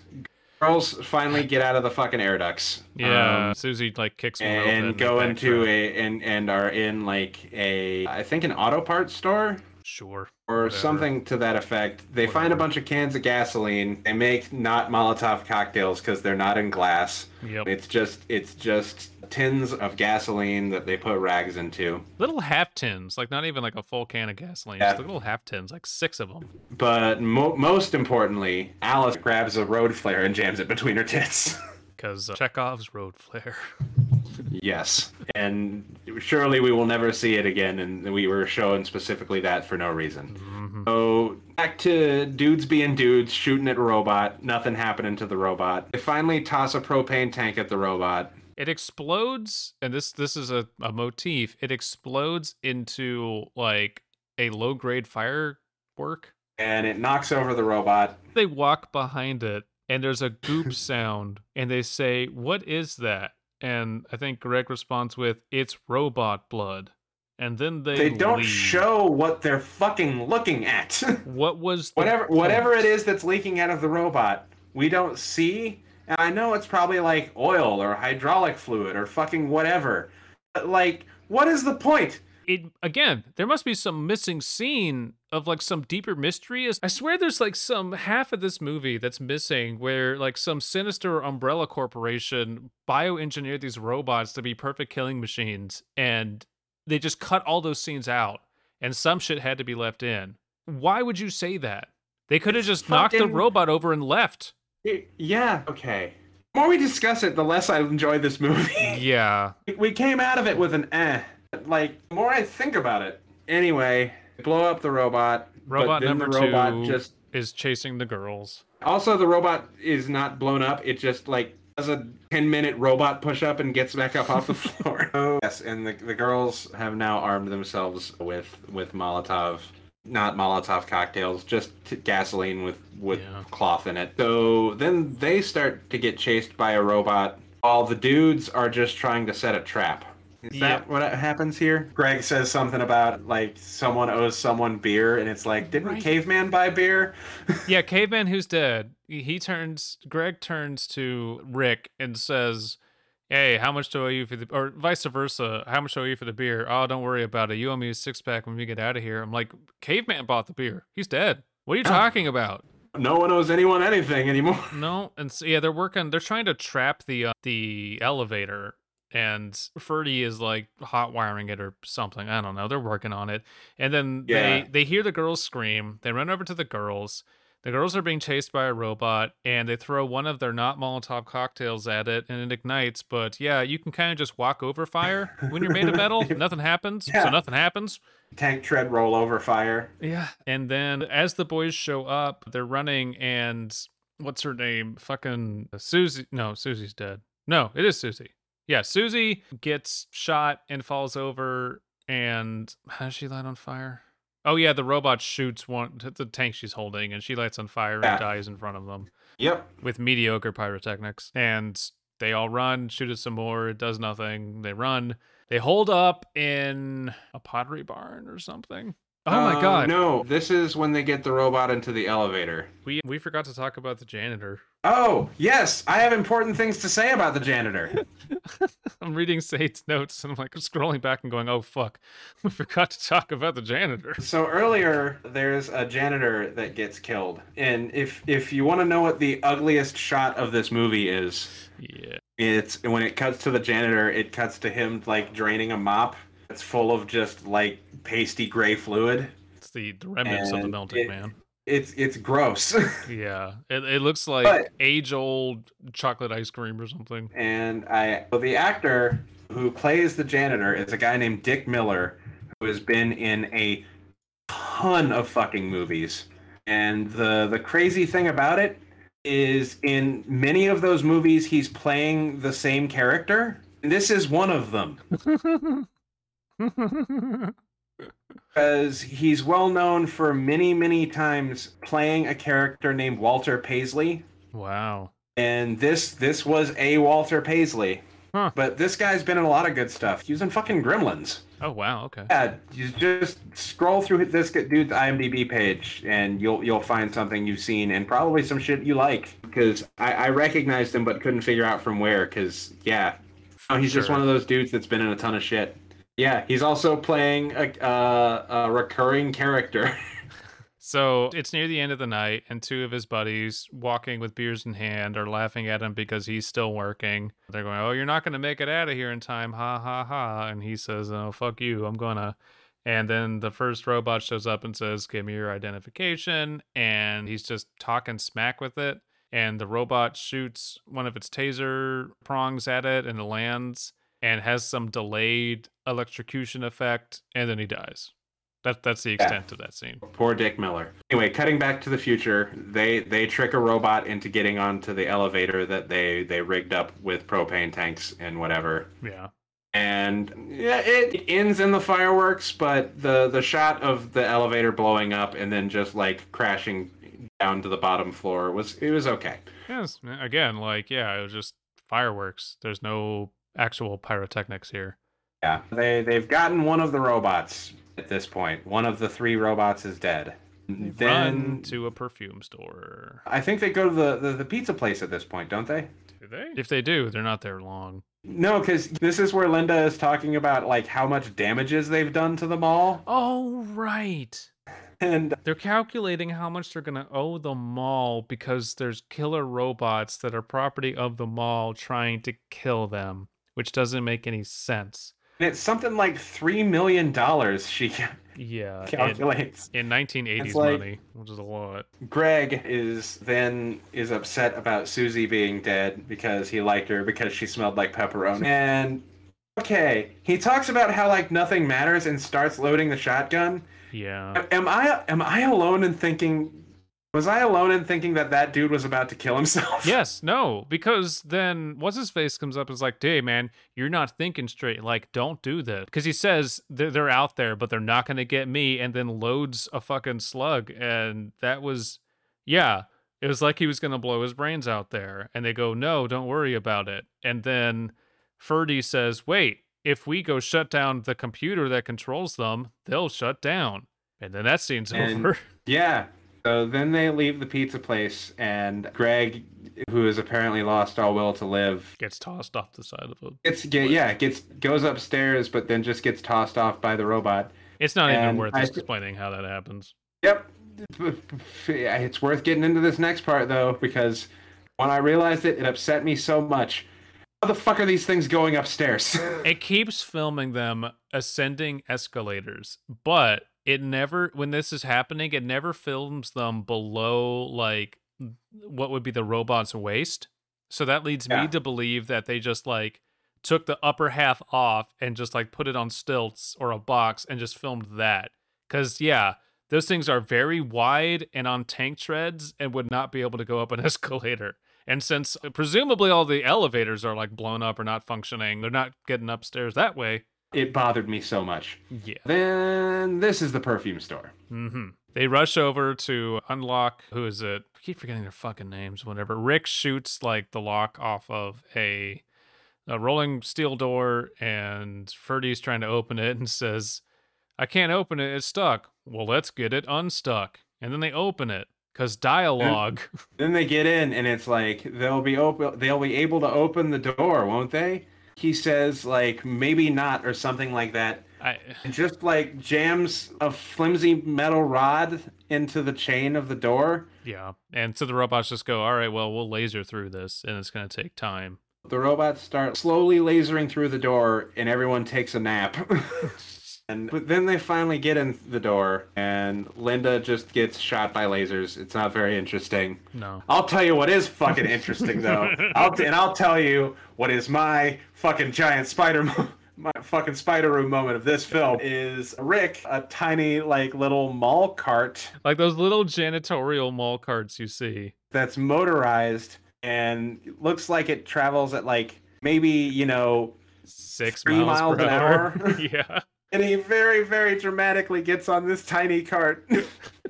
Girls finally get out of the fucking air ducts. Yeah. um, Susie like kicks me over and go into a and and are in like a I think an auto parts store Sure. or Whatever. something to that effect. They find a bunch of cans of gasoline. They make not Molotov cocktails because they're not in glass. Yep. It's just it's just tins of gasoline that they put rags into. Little half tins, like not even like a full can of gasoline, Yeah. just little half tins, like six of them. But mo- most importantly, Alice grabs a road flare and jams it between her tits. Because uh, Chekhov's road flare. Yes, and surely we will never see it again. And we were shown specifically that for no reason. Mhm. So back to dudes being dudes, shooting at a robot. Nothing happening to the robot. They finally toss a propane tank at the robot. It explodes, and this this is a, a motif. It explodes into like a low grade firework. And it knocks over the robot. They walk behind it, and there's a goop sound, and they say, "What is that?" And I think Greg responds with, "It's robot blood." And then they They don't leave. show what they're fucking looking at. what was the whatever whatever it is that's leaking out of the robot, we don't see. And I know it's probably like oil or hydraulic fluid or fucking whatever. But like, what is the point? It again there must be some missing scene of like some deeper mystery Is- i swear there's like some half of this movie that's missing where like some sinister umbrella corporation bioengineered these robots to be perfect killing machines and they just cut all those scenes out and some shit had to be left in why would you say that they could have just knocked the robot over and left Y- Yeah, okay. The more we discuss it, the less I enjoy this movie. yeah we came out of it with an eh. Like, the more I think about it. Anyway, blow up the robot. robot then number the robot two just is chasing the girls Also, the robot is not blown up. It just like does a ten minute robot push up and gets back up off the floor. oh, yes, and the, the girls have now armed themselves with with Molotov, not Molotov cocktails, just t- gasoline with with Yeah. cloth in it. So then they start to get chased by a robot. All the dudes are just trying to set a trap. Is that what happens here? Greg says something about like someone owes someone beer, and it's like, didn't Right. Caveman buy beer? yeah, caveman who's dead. He he turns. Greg turns to Rick and says, "Hey, how much do I owe you for the?" Or vice versa. How much do I owe you for the beer? Oh, don't worry about it. You owe me a six pack when we get out of here. I'm like, caveman bought the beer. He's dead. What are you Oh. talking about? no one owes anyone anything anymore. No, and so, yeah, they're working. They're trying to trap the uh, the elevator, and Ferdy is like hot wiring it or something. I don't know. They're working on it, and then Yeah. they they hear the girls scream. They run over to the girls. The girls are being chased by a robot, and they throw one of their not Molotov cocktails at it, and it ignites. But yeah, you can kind of just walk over fire when you're made of metal. nothing happens. Yeah. So nothing happens. Tank tread roll over fire. Yeah. And then as the boys show up, they're running and what's her name? Fucking Susie. No, Susie's dead. No, it is Susie. Yeah, Susie gets shot and falls over and how does she light on fire? Oh yeah, the robot shoots one the tank she's holding and she lights on fire and Yeah. dies in front of them Yep. with mediocre pyrotechnics. And they all run, shoot it some more, it does nothing. They run. They hold up in a pottery barn or something. Oh my Uh, god. No, this is when they get the robot into the elevator. We we forgot to talk about the janitor. Oh, yes, I have important things to say about the janitor. I'm reading Sate's notes and I'm like scrolling back and going, "Oh fuck, we forgot to talk about the janitor." so earlier there's a janitor that gets killed. And if if you want to know what the ugliest shot of this movie is, Yeah, it's when it cuts to the janitor, it cuts to him like draining a mop. It's full of just like pasty gray fluid. it's the, the remnants of the melting it- man. It's it's gross. Yeah, it, it looks like But- age old chocolate ice cream or something. and I well, the actor who plays the janitor is a guy named Dick Miller, who has been in a ton of fucking movies. And the the crazy thing about it is in many of those movies he's playing the same character. And this is one of them because he's well known for many, many times playing a character named Walter Paisley. wow. And this this was a Walter Paisley. Huh. But this guy's been in a lot of good stuff. He was in fucking Gremlins. Oh wow. Okay. Yeah, you just scroll through this dude's IMDb page, and you'll you'll find something you've seen, and probably some shit you like. Because I, I recognized him, but couldn't figure out from where. Because yeah, oh, he's just one of those dudes that's been in a ton of shit. Yeah, he's also playing a, uh, a recurring character. So it's near the end of the night, and two of his buddies, walking with beers in hand, are laughing at him because he's still working. They're going, "Oh, you're not going to make it out of here in time, ha ha ha!" And he says, "Oh, fuck you, I'm gonna." And then the first robot shows up and says, "Give me your identification," and he's just talking smack with it. And the robot shoots one of its taser prongs at it, and it lands and has some delayed electrocution effect, and then he dies. That that's the extent of that scene. Poor Dick Miller. Anyway, cutting back to the future, they they trick a robot into getting onto the elevator that they they rigged up with propane tanks and whatever. Yeah. and yeah, it ends in the fireworks, but the the shot of the elevator blowing up and then just like crashing down to the bottom floor was it was okay. Yes. Again, like, yeah, it was just fireworks. There's no actual pyrotechnics here. Yeah, they they've gotten one of the robots at this point. One of the three robots is dead. Run Then to a perfume store. I think they go to the, the the pizza place at this point, don't they? Do they? If they do, they're not there long. No, because this is where Linda is talking about like how much damages they've done to the mall, Oh, right. and They're calculating how much they're going to owe the mall because there's killer robots that are property of the mall trying to kill them, which doesn't make any sense. it's something like three million dollars. She Yeah. in- calculates. In 1980s It's like- money, which is a lot. Greg is then is upset about Susie being dead because he liked her because she smelled like pepperoni. And okay, he talks about how like nothing matters and starts loading the shotgun. Yeah. Am I am I alone in thinking? Was I alone in thinking that that dude was about to kill himself? Yes, no, because then what's his face comes up and is like, "Hey, man, you're not thinking straight. Like, don't do this." Because he says they're, they're out there, but they're not going to get me, and then loads a fucking slug, and that was, yeah, it was like he was going to blow his brains out there, and they go, "No, don't worry about it," and then Ferdy says, "Wait, if we go shut down the computer that controls them, they'll shut down," and then that scene's And- over. Yeah. So then they leave the pizza place, and Greg, who has apparently lost all will to live, Gets tossed off the side of a. gets get yeah gets goes upstairs, but then just gets tossed off by the robot. It's not even worth I- explaining how that happens. Yep. It's worth getting into this next part though, because when I realized it, it upset me so much. How the fuck are these things going upstairs? It keeps filming them ascending escalators, but it never, when this is happening, it never films them below like what would be the robot's waist. So that leads Yeah. me to believe that they just like took the upper half off and just like put it on stilts or a box and just filmed that. Cause yeah, those things are very wide and on tank treads and would not be able to go up an escalator. And since uh, presumably all the elevators are like blown up or not functioning, they're not getting upstairs that way. It bothered me so much. Yeah. Then this is the perfume store. Mm-hmm. They rush over to unlock. Who is it? I keep forgetting their fucking names. Whatever. Rick shoots like the lock off of a a rolling steel door, and Ferdy's trying to open it and says, "I can't open it. It's stuck." Well, let's get it unstuck. And then they open it because dialogue. Then they get in, and it's like they'll be open. They'll be able to open the door, won't they? He says like maybe not or something like that. I, And just like jams a flimsy metal rod into the chain of the door. yeah. And so the robots just go, "All right, well, we'll laser through this, and it's gonna take time." The robots start slowly lasering through the door, and everyone takes a nap. and but then they finally get in the door, and Linda just gets shot by lasers. It's not very interesting. No. I'll tell you what is fucking interesting though. I'll and I'll tell you what is my fucking giant spider mo- my fucking spider room moment of this film is Rick, a tiny like little mall cart Like those little janitorial mall carts you see. that's motorized and looks like it travels at like maybe you know Six Three miles, miles per an hour. hour? yeah. And he very very dramatically gets on this tiny cart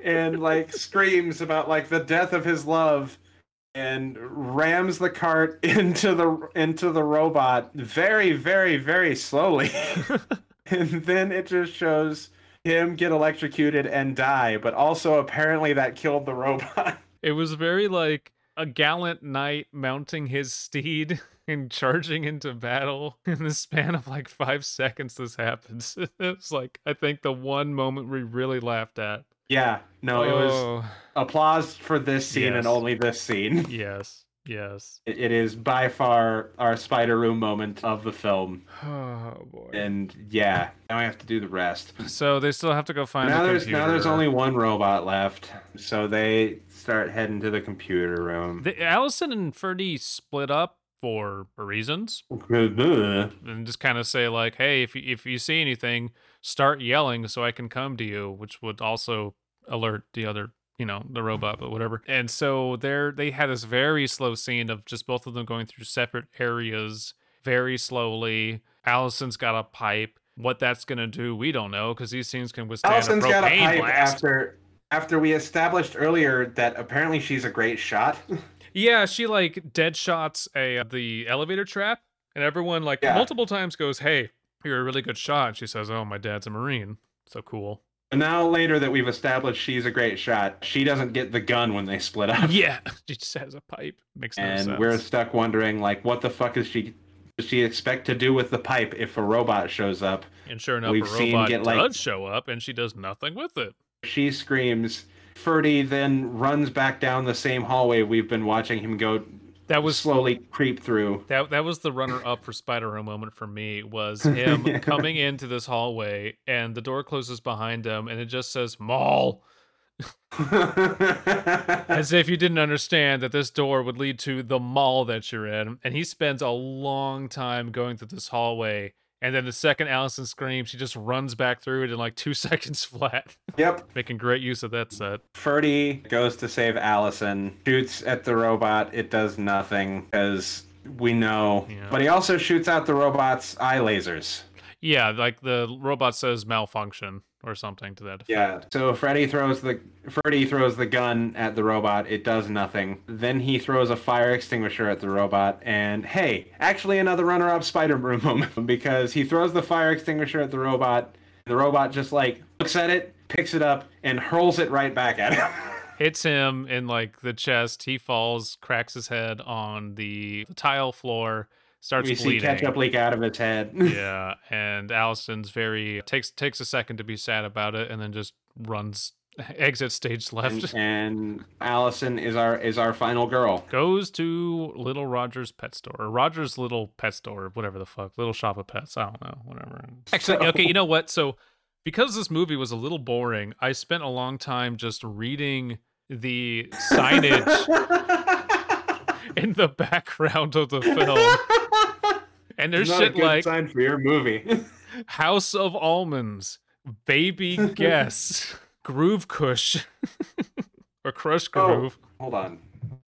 and like screams about like the death of his love and rams the cart into the into the robot very very very slowly. And then it just shows him get electrocuted and die but also apparently that killed the robot. It was very like a gallant knight mounting his steed and charging into battle in the span of like five seconds this happens. it's like I think the one moment we really laughed at. yeah no it was Oh, applause for this scene Yes. and only this scene yes, yes. It- it is by far our spider room moment of the film Oh boy. and yeah now i have to do the rest So they still have to go find. now the there's now there's only one robot left so they start heading to the computer room The, Allison and Ferdy split up for reasons mm-hmm. and just kind of say like, "Hey, if you, if you see anything, start yelling so I can come to you," which would also alert the other, you know, the robot, but whatever. And so there, they had this very slow scene of just both of them going through separate areas very slowly. Allison's got a pipe. What that's gonna do, we don't know, because these things can withstand Allison's a got a propane pipe blast. after after we established earlier that apparently she's a great shot Yeah, she like dead shots a uh, the elevator trap, and everyone like Yeah. multiple times goes, "Hey, you're a really good shot." And she says, "Oh, my dad's a marine." So cool. and now later that we've established she's a great shot she doesn't get the gun when they split up Yeah, she just has a pipe. Makes no and sense. we're stuck wondering like what the fuck is she does she expect to do with the pipe if a robot shows up and sure enough, we've a seen robot get, like- does show up, and she does nothing with it. She screams Ferdy then runs back down the same hallway we've been watching him go That was slowly creep through. that. That was the runner-up for Spider Room moment for me. Was him Yeah. coming into this hallway, and the door closes behind him, and it just says "mall." As if you didn't understand that this door would lead to the mall that you're in. And he spends a long time going through this hallway. And then the second Allison screams, she just runs back through it in like two seconds flat, yep. making great use of that set. Ferdy goes to save Allison, shoots at the robot. It does nothing because we know. Yeah. But he also shoots out the robot's eye lasers. Yeah, like the robot says malfunction or something to that effect. Yeah. So Freddy throws the Freddy throws the gun at the robot. It does nothing. Then he throws a fire extinguisher at the robot. And hey, actually another runner-up Spider Room moment because he throws the fire extinguisher at the robot. The robot just like looks at it, picks it up, and hurls it right back at him. Hits him in like the chest. He falls, cracks his head on the tile floor, starts we see bleeding. ketchup leak out of his head. yeah, and Allison's very takes takes a second to be sad about it, and then just runs exit stage left. and, and Allison is our is our final girl. Goes to Little Roger's pet store, or Roger's little pet store, whatever the fuck, little shop of pets. I don't know, whatever. Actually, So- okay, you know what? So because this movie was a little boring, I spent a long time just reading the signage in the background of the film. And there's It's not a shit good like sign for your movie. House of Almonds, Baby Guess, Groove Kush, or Krush Oh. Groove. Hold on.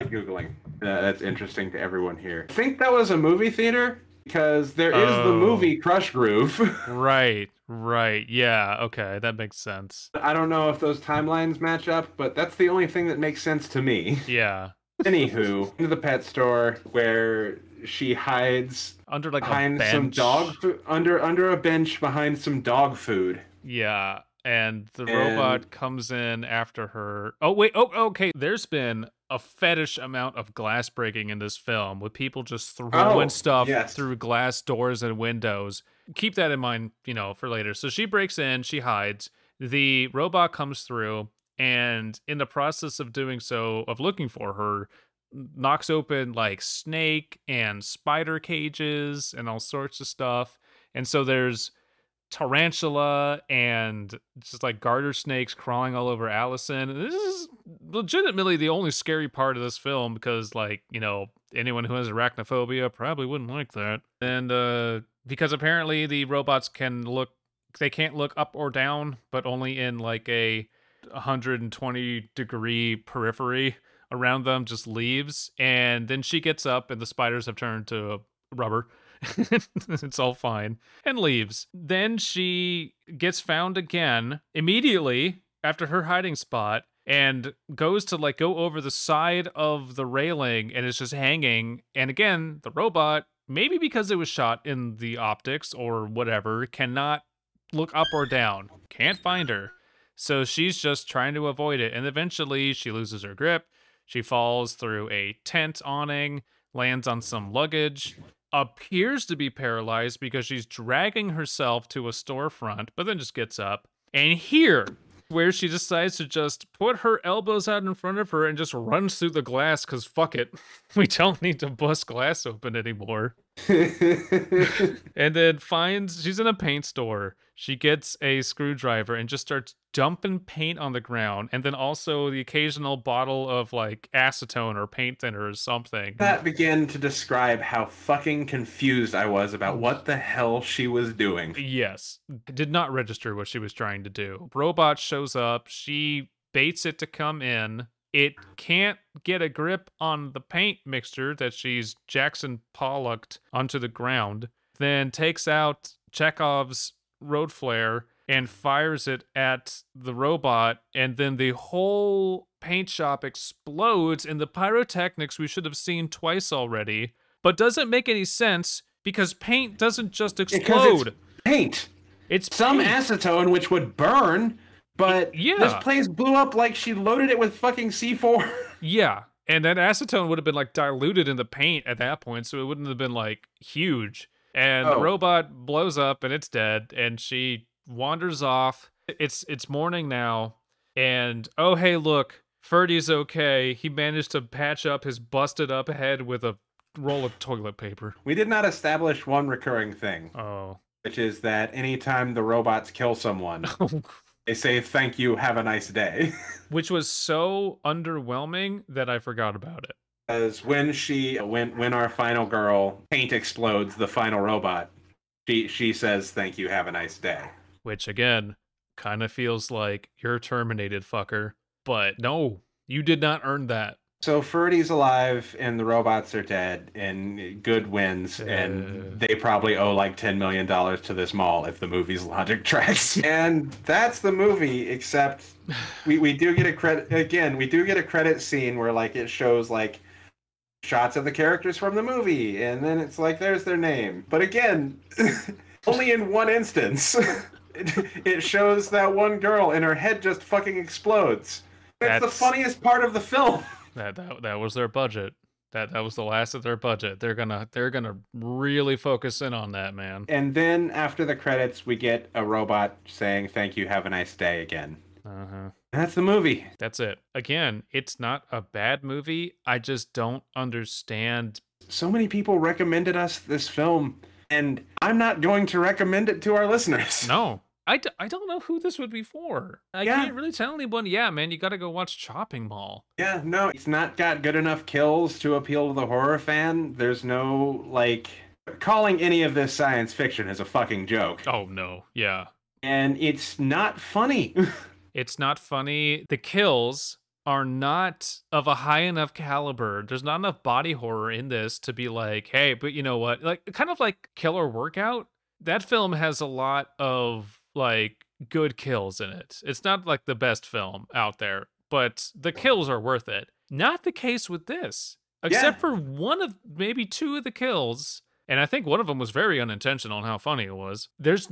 I'm Googling. Uh, that's interesting to everyone here. I think that was a movie theater because there is the Oh. movie Krush Groove. Right, right. Yeah, okay, that makes sense. I don't know if those timelines match up, but that's the only thing that makes sense to me. Yeah. Anywho, into the pet store where she hides Under like behind a bench. some dog food under under a bench behind some dog food. Yeah. And the And- robot comes in after her. Oh, wait. Oh, okay. There's been a fetish amount of glass breaking in this film with people just throwing Oh, stuff yes. through glass doors and windows. Keep that in mind, you know, for later. So she breaks in, she hides. The robot comes through, and in the process of doing so, of looking for her, knocks open like snake and spider cages and all sorts of stuff. And so there's tarantula and just like garter snakes crawling all over Allison. This is legitimately the only scary part of this film because like, you know, anyone who has arachnophobia probably wouldn't like that. And uh because apparently the robots can look they can't look up or down, but only in like a 120 degree periphery around them, just leaves. And then she gets up, and the spiders have turned to rubber. it's all fine and leaves. Then she gets found again immediately after her hiding spot and goes to like go over the side of the railing and is just hanging. And again, the robot, maybe because it was shot in the optics or whatever, cannot look up or down. Can't find her. So she's just trying to avoid it. And eventually she loses her grip. She falls through a tent awning, lands on some luggage, appears to be paralyzed because she's dragging herself to a storefront, but then just gets up. And here, where she decides to just put her elbows out in front of her and just runs through the glass because fuck it. We don't need to bust glass open anymore. and then finds she's in a paint store. She gets a screwdriver and just starts dumping paint on the ground, and then also the occasional bottle of like acetone or paint thinner or something. that began to describe how fucking confused I was about what the hell she was doing. Yes, did not register what she was trying to do. Robot shows up. She baits it to come in. It can't get a grip on the paint mixture that she's Jackson Pollocked onto the ground. Then takes out Chekhov's road flare and fires it at the robot, and then the whole paint shop explodes in the pyrotechnics we should have seen twice already, but doesn't make any sense because paint doesn't just explode. it's paint. It's Some paint. acetone which would burn, but Yeah. this place blew up like she loaded it with fucking C4. Yeah. And that acetone would have been like diluted in the paint at that point, so it wouldn't have been like huge. And the Oh. robot blows up and it's dead, and she wanders off. It's it's morning now, and oh hey look, Ferdy's okay. He managed to patch up his busted up head with a roll of toilet paper. we did not establish one recurring thing, Oh. which is that anytime the robots kill someone, they say thank you, have a nice day. Which was so underwhelming that I forgot about it. Because when she when when our final girl paint explodes, the final robot, she she says thank you, have a nice day. which again kind of feels like you're terminated fucker but no you did not earn that So Ferdy's alive and the robots are dead and good wins Uh. and they probably owe like 10 million dollars to this mall if the movie's logic tracks. and that's the movie except we, we do get a credit again, we do get a credit scene where like it shows like shots of the characters from the movie and then it's like there's their name. But again, only in one instance. it, it shows that one girl and her head just fucking explodes. It's the funniest part of the film. that, that that was their budget that that was the last of their budget they're gonna they're gonna really focus in on that man And then after the credits, we get a robot saying "Thank you, have a nice day" again. Uh-huh that's the movie. that's it again it's not a bad movie i just don't understand So many people recommended us this film, and I'm not going to recommend it to our listeners. no I, d- I don't know who this would be for i Yeah. can't really tell anyone yeah man you gotta go watch chopping mall Yeah, no, it's not got good enough kills to appeal to the horror fan. There's no like calling any of this science fiction is a fucking joke, oh no yeah and it's not funny. It's not funny. The kills are not of a high enough caliber. There's not enough body horror in this to be like, hey, but you know what? Like, kind of like Killer Workout. That film has a lot of like good kills in it. It's not like the best film out there, but the kills are worth it. Not the case with this, except for one of maybe two of the kills. And I think one of them was very unintentional on how funny it was. There's,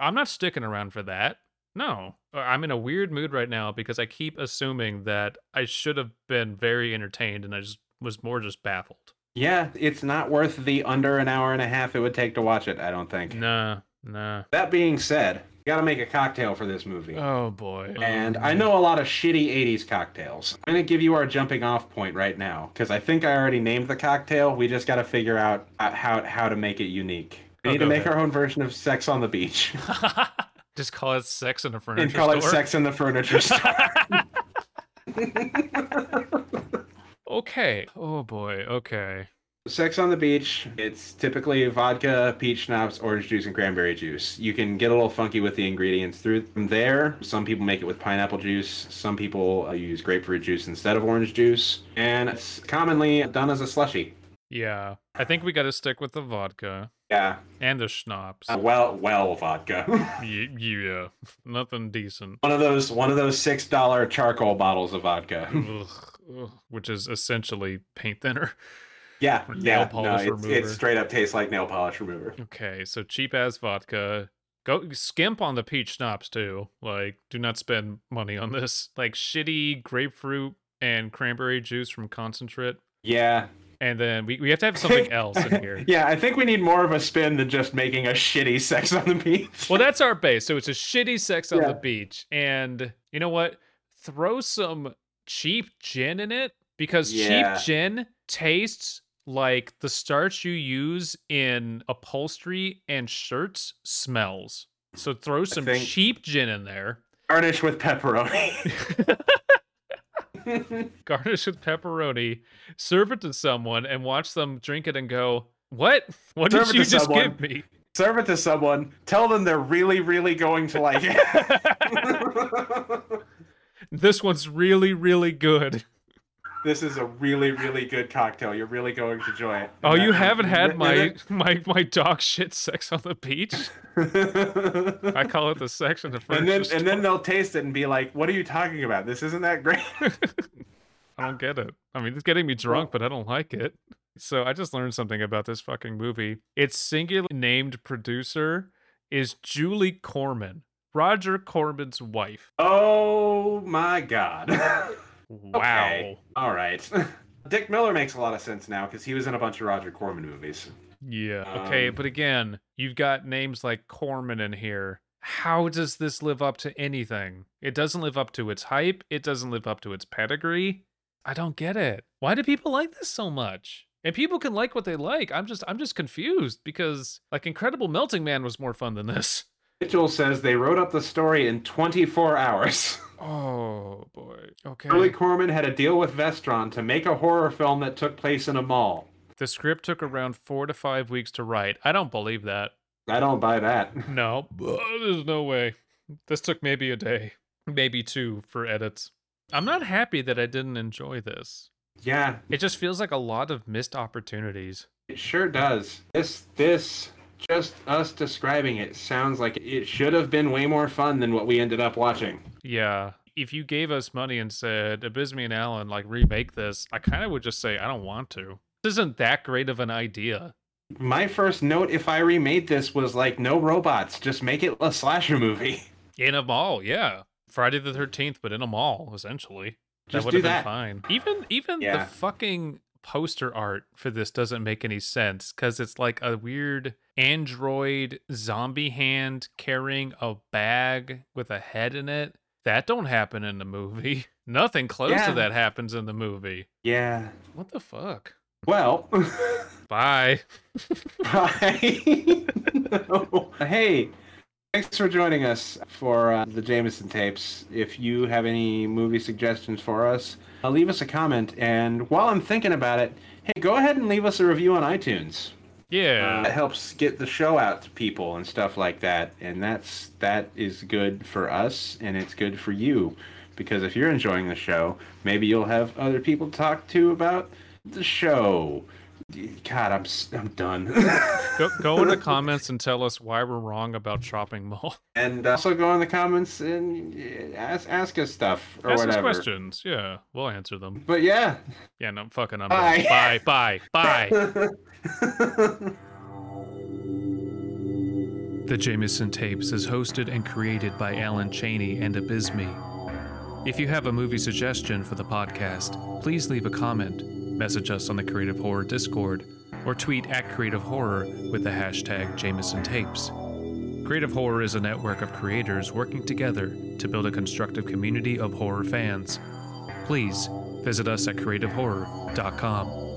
I'm not sticking around for that. No, Uh, I'm in a weird mood right now because I keep assuming that I should have been very entertained and I just was more just baffled. yeah, it's not worth the under an hour and a half it would take to watch it. I don't think. Nah, nah. That being said, got to make a cocktail for this movie. Oh boy. And I know a lot of shitty 80s cocktails. I'm going to give you our jumping off point right now because I think I already named the cocktail. We just got to figure out uh, how, how to make it unique. We Oh, need to make our own version of Sex on the Beach just call it sex in a furniture and call it. Sex in the Furniture Store. okay. Oh boy. Okay. Sex on the Beach, it's typically vodka, peach schnapps, orange juice, and cranberry juice. You can get a little funky with the ingredients through from there. Some people make it with pineapple juice. Some people uh, use grapefruit juice instead of orange juice. And it's commonly done as a slushy. Yeah. I think we got to stick with the vodka Yeah. and the schnapps. Uh, well, well, vodka. Ye- yeah. Nothing decent. one of those, one of those six dollar charcoal bottles of vodka. Ugh, which is essentially paint thinner. yeah, nail yeah. No, polish it's, it straight up tastes like nail polish remover. Okay, so cheap ass vodka. Go skimp on the peach schnapps too. Like, do not spend money on this. Like shitty grapefruit and cranberry juice from concentrate. Yeah. And then we, we have to have something else in here. yeah, I think we need more of a spin than just making a shitty sex on the beach. Well, that's our base. So it's a shitty sex on Yeah. the beach. And you know what? Throw some cheap gin in it because Yeah. cheap gin tastes like the starch you use in upholstery and shirts smells. So throw some think- cheap gin in there. Garnish with pepperoni. garnish with pepperoni, serve it to someone, and watch them drink it and go, "What? What Serve did you just someone. give me?" Serve it to someone. Tell them they're really, really going to like it. this one's really, really good. this is a really, really good cocktail. You're really going to enjoy it. Oh, you haven't had my my my dog shit sex on the beach. I call it the section of and then and then they'll taste it and be like, "What are you talking about? This isn't that great." I don't get it. I mean, it's getting me drunk, but I don't like it. So I just learned something about this fucking movie. Its singular named producer is Julie Corman, Roger Corman's wife. oh my god. Wow. Okay. All right. Dick Miller makes a lot of sense now because he was in a bunch of Roger Corman movies. Yeah. Okay, Um, but again, you've got names like Corman in here. How does this live up to anything? It doesn't live up to its hype. It doesn't live up to its pedigree. I don't get it. Why do people like this so much? And people can like what they like. I'm just I'm just confused because like Incredible Melting Man was more fun than this. Mitchell says they wrote up the story in 24 hours. Oh boy. Okay. Julie Corman had a deal with Vestron to make a horror film that took place in a mall. The script took around 4 to 5 weeks to write. I don't believe that. I don't buy that. No, there's no way. This took maybe a day, maybe two for edits. I'm not happy that I didn't enjoy this. Yeah, It just feels like a lot of missed opportunities. it sure does. This this just us describing it sounds like it should have been way more fun than what we ended up watching. Yeah. If you gave us money and said, Abysmii and Allen, like, remake this, I kind of would just say, I don't want to. This isn't that great of an idea. My first note if I remade this was like no robots, just make it a slasher movie. In a mall, yeah. Friday the 13th, but in a mall, essentially. Just that would do have been that. fine. Even even Yeah. the fucking poster art for this doesn't make any sense because it's like a weird android zombie hand carrying a bag with a head in it. That don't happen in the movie. Nothing close Yeah. to that happens in the movie. Yeah. What the fuck? Well, Bye. Bye. No. Hey, thanks for joining us for uh, the Jameson tapes. If you have any movie suggestions for us, uh, leave us a comment. And while I'm thinking about it, hey, go ahead and leave us a review on iTunes. Yeah. Uh, it helps get the show out to people and stuff like that. And that's that is good for us, and it's good for you because if you're enjoying the show, maybe you'll have other people to talk to about the show. God, I'm s- I'm done. go go in the comments and tell us why we're wrong about Chopping Mall. And also go in the comments and ask ask us stuff or Ask us whatever. questions. Yeah, we'll answer them. But yeah. Yeah, no, fucking I'm Bye. done. Bye, bye, bye. The Jameson Tapes is hosted and created by Allen Cheney and Abysmii. If you have a movie suggestion for the podcast, please leave a comment, message us on the Creative Horror Discord, or tweet at Creative Horror with the hashtag Jameson Tapes. Creative Horror is a network of creators working together to build a constructive community of horror fans. Please visit us at creativehorror.com.